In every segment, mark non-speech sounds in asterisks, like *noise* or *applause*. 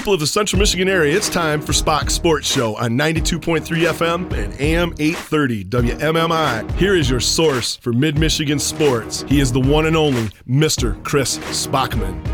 People of the Central Michigan area, it's time for Spach's Sports Show on 92.3 FM and AM 830 WMMI. Here is your source for Mid Michigan sports. He is the one and only Mr. Chris Spachman.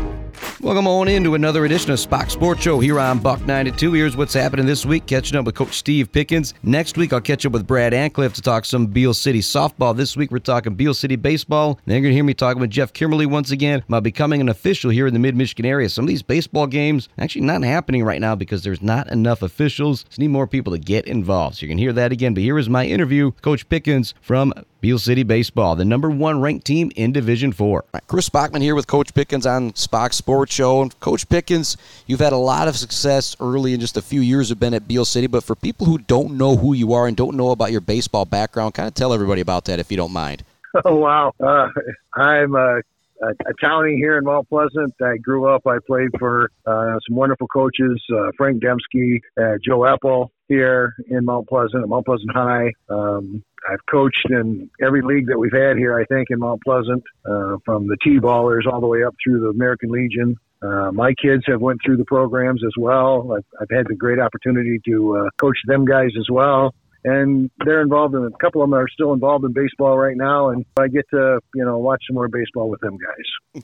Welcome on into another edition of Spach's Sports Show here on Buck 92. Here's what's happening this week. Catching up with Coach Steve Pickens. Next week, I'll catch up with Brad Ancliffe to talk some Beal City softball. This week, we're talking Beal City baseball. Then you're going to hear me talking with Jeff Kimberly once again about becoming an official here in the Mid Michigan area. Some of these baseball games actually not happening right now because there's not enough officials. So need more people to get involved. So you can hear that again. But here is my interview, Coach Pickens from Beal City Baseball, the number one ranked team in Division Four. Chris Spachman here with Coach Pickens on Spach's Sports Show. And Coach Pickens, you've had a lot of success early in just a few years have been at Beal City, but for people who don't know who you are and don't know about your baseball background, kind of tell everybody about that if you don't mind. *laughs* Oh wow, uh, I'm a, a, a townie here in Mount Pleasant. I grew up. I played for uh, some wonderful coaches, uh, Frank Dembski, uh, Joe Apple here in Mount Pleasant, at Mount Pleasant High. Um, I've coached in every league that we've had here, I think, in Mount Pleasant, uh, from the T-ballers all the way up through the American Legion. Uh, my kids have went through the programs as well. I've, I've had the great opportunity to uh, coach them guys as well and they're involved in a couple of them are still involved in baseball right now and i get to you know watch some more baseball with them guys. *laughs*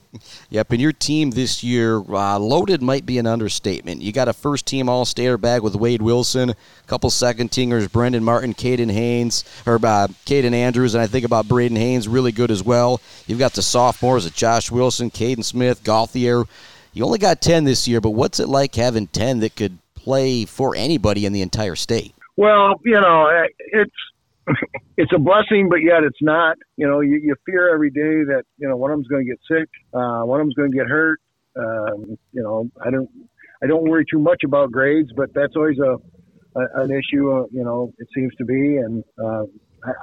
Yep and your team this year uh, loaded might be an understatement. You got a first team all stater bag with wade wilson a couple second teamers brendan martin caden haynes or uh, caden andrews and i think about braden haynes really good as well. You've got the sophomores at josh wilson caden smith gauthier. You only got 10 this year but what's it like having 10 that could play for anybody in the entire state well, you know, it's *laughs* it's a blessing, but yet it's not. You know, you, you fear every day that you know one of them's going to get sick, uh, one of them's going to get hurt. Um, you know, I don't I don't worry too much about grades, but that's always a, a an issue. Uh, you know, it seems to be, and uh,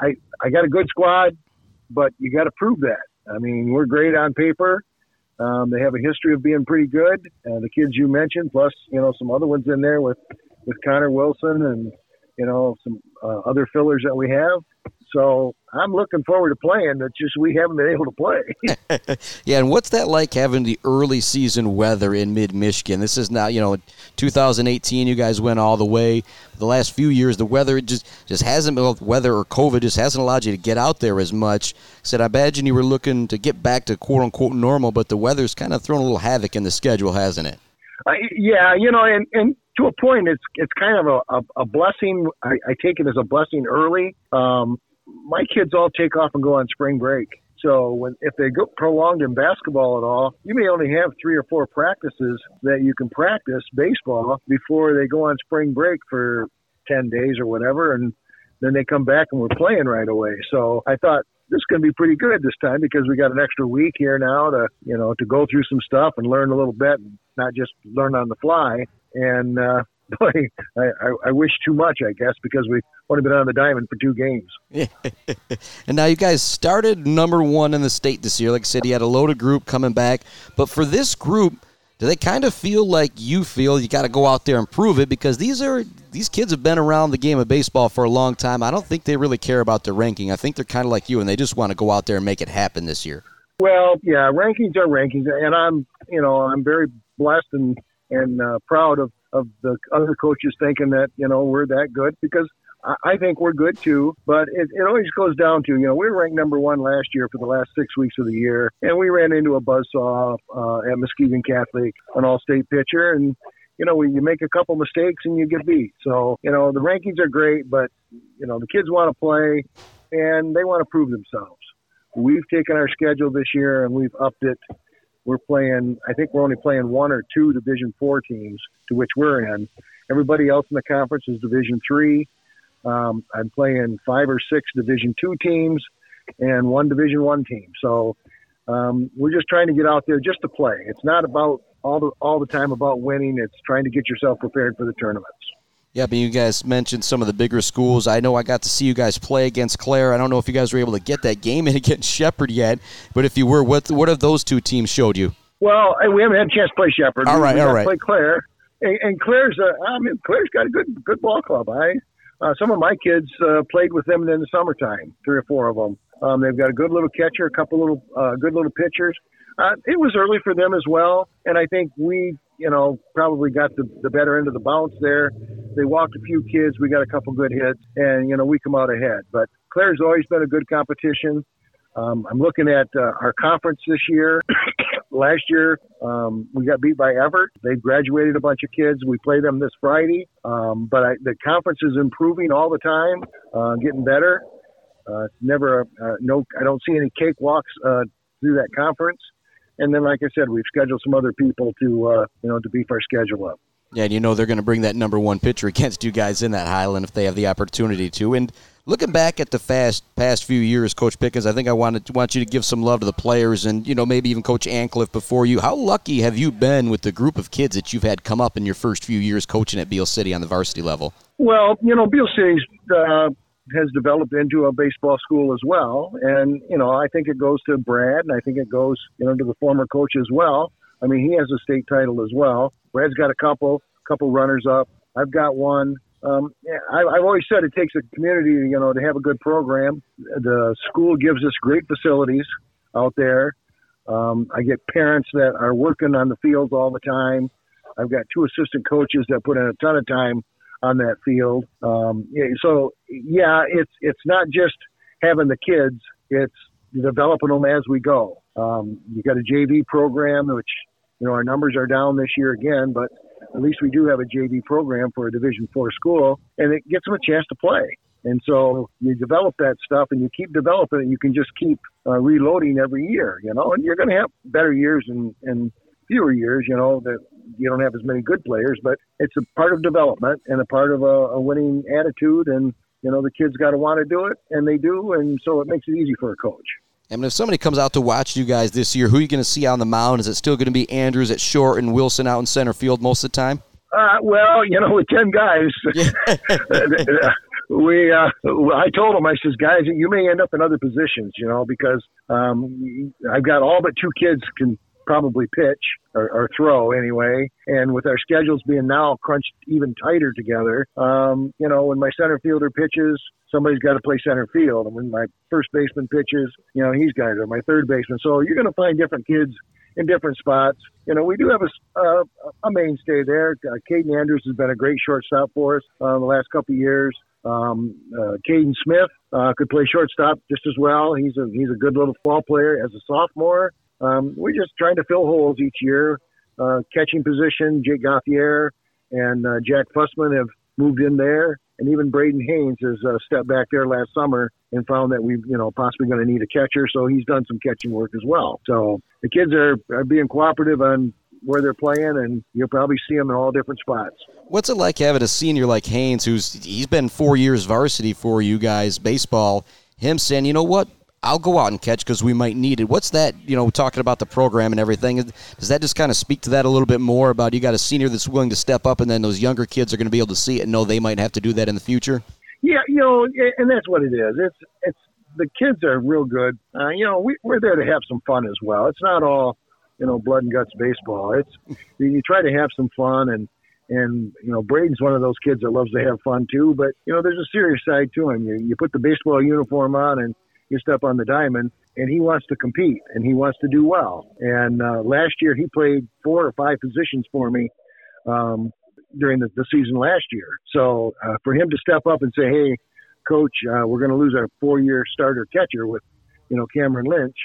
I I got a good squad, but you got to prove that. I mean, we're great on paper. Um, they have a history of being pretty good. Uh, the kids you mentioned, plus you know some other ones in there with with Connor Wilson and you know, some uh, other fillers that we have. So I'm looking forward to playing. It's just we haven't been able to play. *laughs* *laughs* yeah, and what's that like having the early season weather in mid Michigan? This is now, you know, 2018. You guys went all the way. The last few years, the weather just just hasn't been weather or COVID just hasn't allowed you to get out there as much. I said I imagine you were looking to get back to quote unquote normal, but the weather's kind of thrown a little havoc in the schedule, hasn't it? Uh, yeah, you know, and and to a point, it's it's kind of a, a, a blessing. I, I take it as a blessing early. Um, my kids all take off and go on spring break. So when if they go prolonged in basketball at all, you may only have three or four practices that you can practice baseball before they go on spring break for ten days or whatever, and then they come back and we're playing right away. So I thought this is going to be pretty good this time because we got an extra week here now to you know to go through some stuff and learn a little bit, and not just learn on the fly. And uh, *laughs* boy, I, I, I wish too much, I guess, because we've only been on the diamond for two games. *laughs* and now you guys started number one in the state this year. Like I said, you had a loaded group coming back, but for this group do they kind of feel like you feel you got to go out there and prove it because these are these kids have been around the game of baseball for a long time. I don't think they really care about the ranking. I think they're kind of like you and they just want to go out there and make it happen this year. Well, yeah, rankings are rankings, and I'm you know I'm very blessed and and uh, proud of of the other coaches thinking that you know we're that good because I think we're good too, but it, it always goes down to, you know, we were ranked number one last year for the last six weeks of the year, and we ran into a buzzsaw uh, at Muskegon Catholic, an all state pitcher, and, you know, you make a couple mistakes and you get beat. So, you know, the rankings are great, but, you know, the kids want to play and they want to prove themselves. We've taken our schedule this year and we've upped it. We're playing, I think we're only playing one or two Division Four teams to which we're in. Everybody else in the conference is Division Three. Um, I'm playing five or six Division two teams and one Division one team. So um, we're just trying to get out there just to play. It's not about all the all the time about winning. It's trying to get yourself prepared for the tournaments. Yeah, but you guys mentioned some of the bigger schools. I know I got to see you guys play against Clare. I don't know if you guys were able to get that game *laughs* in against Shepherd yet, but if you were, what what have those two teams showed you? Well, we haven't had a chance to play Shepherd. All right, we, all right. Play Clare, and, and Clare's. Uh, I mean, Clare's got a good good ball club. I uh, some of my kids uh, played with them in the summertime, three or four of them. Um, they've got a good little catcher, a couple little uh, good little pitchers. Uh, it was early for them as well, and I think we, you know, probably got the, the better end of the bounce there. They walked a few kids. We got a couple good hits, and you know, we come out ahead. But Clare's always been a good competition. Um, I'm looking at uh, our conference this year. *coughs* Last year, um, we got beat by Everett. They graduated a bunch of kids. We play them this Friday. Um, but I, the conference is improving all the time, uh, getting better. Uh, never, uh, no, I don't see any cakewalks uh, through that conference. And then, like I said, we've scheduled some other people to, uh, you know, to beef our schedule up. Yeah, and you know they're going to bring that number one pitcher against you guys in that Highland if they have the opportunity to. And looking back at the fast past few years, Coach Pickens, I think I wanted to, want you to give some love to the players and you know maybe even Coach Ancliffe before you. How lucky have you been with the group of kids that you've had come up in your first few years coaching at Beal City on the varsity level? Well, you know, Beal City's uh, has developed into a baseball school as well, and you know, I think it goes to Brad, and I think it goes you know to the former coach as well. I mean, he has a state title as well. Brad's got a couple, couple runners up. I've got one. Um, I, I've always said it takes a community, you know, to have a good program. The school gives us great facilities out there. Um, I get parents that are working on the fields all the time. I've got two assistant coaches that put in a ton of time on that field. Um, so yeah, it's it's not just having the kids; it's developing them as we go. Um, you got a JV program, which you know our numbers are down this year again, but at least we do have a JV program for a Division Four school, and it gets them a chance to play. And so you develop that stuff, and you keep developing it. You can just keep uh, reloading every year, you know, and you're going to have better years and and fewer years, you know, that you don't have as many good players. But it's a part of development and a part of a, a winning attitude, and you know the kids got to want to do it, and they do, and so it makes it easy for a coach. And if somebody comes out to watch you guys this year, who are you going to see on the mound? Is it still going to be Andrews at short and Wilson out in center field most of the time? Uh, well, you know, with ten guys, *laughs* *laughs* we uh, I told him I says, guys, you may end up in other positions, you know, because um, I've got all but two kids can probably pitch or, or throw anyway. And with our schedules being now crunched even tighter together, um, you know, when my center fielder pitches, somebody's got to play center field. And when my first baseman pitches, you know, he's got to. My third baseman. So you're going to find different kids in different spots. You know, we do have a, a mainstay there. Uh, Caden Andrews has been a great shortstop for us uh, the last couple of years. Um, uh, Caden Smith uh, could play shortstop just as well. He's a he's a good little ball player as a sophomore. Um, we're just trying to fill holes each year. Uh, catching position, Jake Gauthier and uh, Jack Fussman have moved in there, and even Braden Haynes has uh, stepped back there last summer and found that we, you know, possibly going to need a catcher, so he's done some catching work as well. So the kids are, are being cooperative on where they're playing, and you'll probably see them in all different spots. What's it like having a senior like Haynes, who's he's been four years varsity for you guys baseball? Him saying, you know what, I'll go out and catch because we might need it. What's that, you know, talking about the program and everything? Does that just kind of speak to that a little bit more about you got a senior that's willing to step up and then those younger kids are going to be able to see it and know they might have to do that in the future? Yeah, you know, and that's what it is. It's, it's, the kids are real good. Uh, you know, we, we're there to have some fun as well. It's not all, you know, blood and guts baseball. It's, you try to have some fun and, and you know Braden's one of those kids that loves to have fun too. But you know, there's a serious side to him. You you put the baseball uniform on and you step on the diamond, and he wants to compete and he wants to do well. And uh, last year he played four or five positions for me um, during the, the season last year. So uh, for him to step up and say, "Hey, coach, uh, we're going to lose our four-year starter catcher with, you know, Cameron Lynch."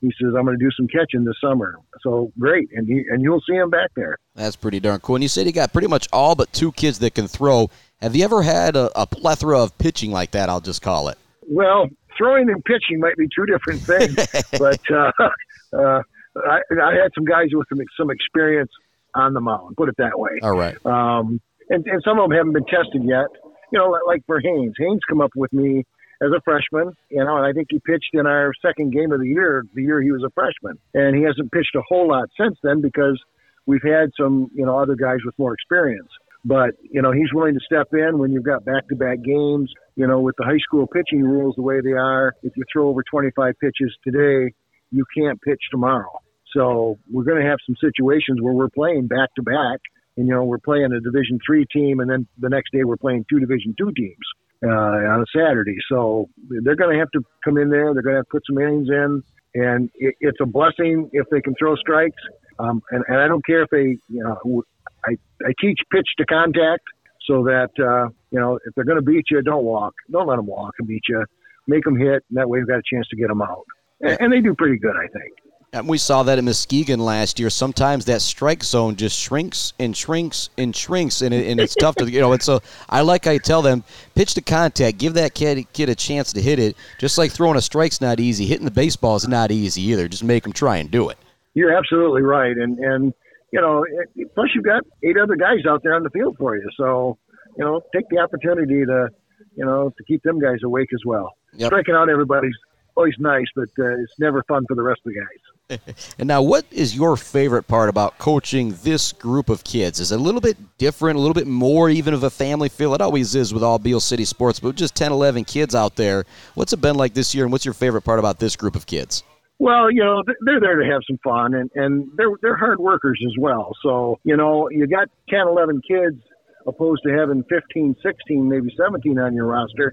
He says, "I'm going to do some catching this summer." So great, and he, and you'll see him back there. That's pretty darn cool. And you said he got pretty much all but two kids that can throw. Have you ever had a, a plethora of pitching like that? I'll just call it. Well, throwing and pitching might be two different things, *laughs* but uh, *laughs* uh, I, I had some guys with some some experience on the mound. Put it that way. All right. Um, and, and some of them haven't been tested yet. You know, like for Haynes. Haynes come up with me as a freshman, you know, and I think he pitched in our second game of the year, the year he was a freshman. And he hasn't pitched a whole lot since then because we've had some, you know, other guys with more experience. But, you know, he's willing to step in when you've got back to back games you know, with the high school pitching rules the way they are, if you throw over 25 pitches today, you can't pitch tomorrow. So we're going to have some situations where we're playing back to back, and you know we're playing a Division three team, and then the next day we're playing two Division two teams uh, on a Saturday. So they're going to have to come in there. They're going to have to put some innings in, and it, it's a blessing if they can throw strikes. Um, and, and I don't care if they, you know, I, I teach pitch to contact so that, uh, you know, if they're going to beat you, don't walk. Don't let them walk and beat you. Make them hit, and that way you've got a chance to get them out. And, and they do pretty good, I think. And we saw that in Muskegon last year. Sometimes that strike zone just shrinks and shrinks and shrinks, and, it, and it's tough to you know. And so I like I tell them, pitch to contact, give that kid kid a chance to hit it. Just like throwing a strike's not easy, hitting the baseball is not easy either. Just make them try and do it. You're absolutely right, and and you know, plus you've got eight other guys out there on the field for you, so you know, take the opportunity to you know to keep them guys awake as well. Yep. Striking out everybody's always nice, but uh, it's never fun for the rest of the guys. *laughs* and now, what is your favorite part about coaching this group of kids? Is it a little bit different, a little bit more even of a family feel? It always is with all Beal City sports, but just 10, 11 kids out there. What's it been like this year, and what's your favorite part about this group of kids? Well, you know, they're there to have some fun, and, and they're, they're hard workers as well. So, you know, you got 10, 11 kids opposed to having 15, 16, maybe 17 on your roster.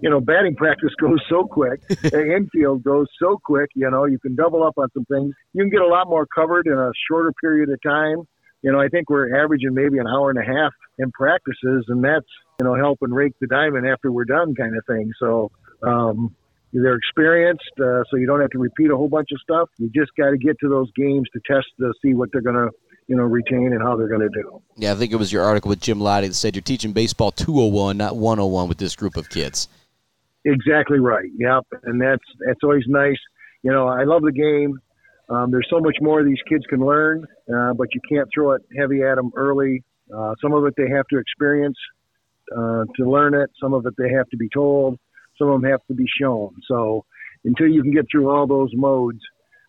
You know, batting practice *laughs* goes so quick, infield goes so quick. You know, you can double up on some things. You can get a lot more covered in a shorter period of time. You know, I think we're averaging maybe an hour and a half in practices, and that's you know helping rake the diamond after we're done, kind of thing. So. um they're experienced, uh, so you don't have to repeat a whole bunch of stuff. You just got to get to those games to test to see what they're going to you know, retain and how they're going to do. Yeah, I think it was your article with Jim Lottie that said you're teaching baseball 201, not 101 with this group of kids. Exactly right. Yep, and that's that's always nice. You know, I love the game. Um, there's so much more these kids can learn, uh, but you can't throw it heavy at them early. Uh, some of it they have to experience uh, to learn it. Some of it they have to be told. Some of them have to be shown. So until you can get through all those modes,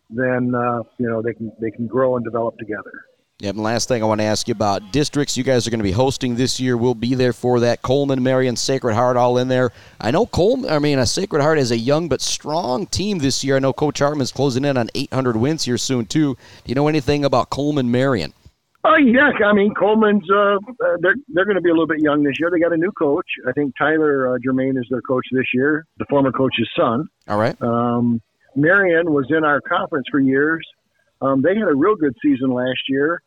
then uh, you know they can they can grow and develop together. Yeah, and last thing I want to ask you about districts you guys are going to be hosting this year. We'll be there for that. Coleman, Marion, Sacred Heart all in there. I know Coleman, I mean, a Sacred Heart is a young but strong team this year. I know Coach Hartman's closing in on 800 wins here soon, too. Do you know anything about Coleman, Marion? Oh yeah, I mean Coleman's uh, they're they're going to be a little bit young this year. They got a new coach. I think Tyler uh, Germain is their coach this year, the former coach's son. All right. Um, Marion was in our conference for years. Um, they had a real good season last year.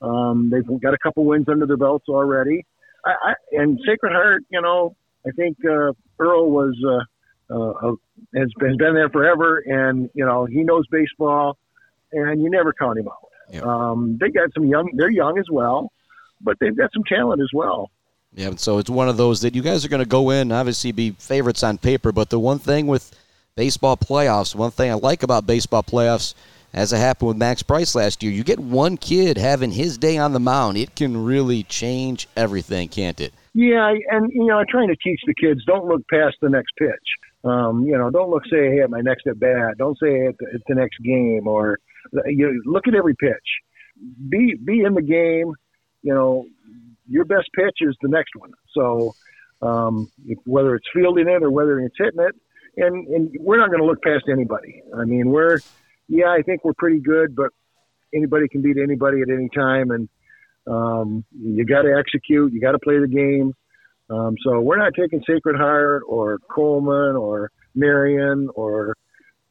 Um, they've got a couple wins under their belts already. I, I, and Sacred Heart, you know, I think uh, Earl was uh, uh, has, been, has been there forever, and you know he knows baseball, and you never count him out. Um, they got some young; they're young as well, but they've got some talent as well. Yeah, and so it's one of those that you guys are going to go in, obviously be favorites on paper, but the one thing with baseball playoffs, one thing I like about baseball playoffs as it happened with Max Price last year. You get one kid having his day on the mound, it can really change everything, can't it? Yeah, and you know, I'm trying to teach the kids don't look past the next pitch. Um, you know, don't look say hey at my next at bat. Don't say at the, at the next game or you know, look at every pitch. Be be in the game. You know, your best pitch is the next one. So um, if, whether it's fielding it or whether it's hitting it, and and we're not going to look past anybody. I mean, we're yeah, I think we're pretty good, but anybody can beat anybody at any time, and um, you got to execute. You got to play the game. Um, so we're not taking Sacred Heart or Coleman or Marion or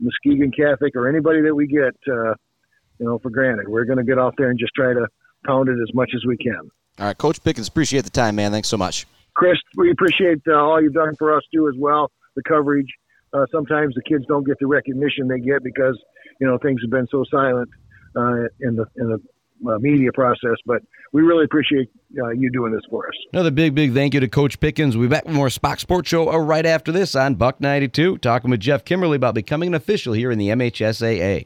Muskegon Catholic or anybody that we get, uh, you know, for granted. We're going to get off there and just try to pound it as much as we can. All right, Coach Pickens, appreciate the time, man. Thanks so much. Chris, we appreciate uh, all you've done for us too, as well. The coverage. Uh, sometimes the kids don't get the recognition they get because you know things have been so silent uh, in the in the uh, media process. But we really appreciate uh, you doing this for us. Another big, big thank you to Coach Pickens. We'll be back with more Spach's Sports Show uh, right after this on Buck 92, talking with Jeff Kimberly about becoming an official here in the MHSAA.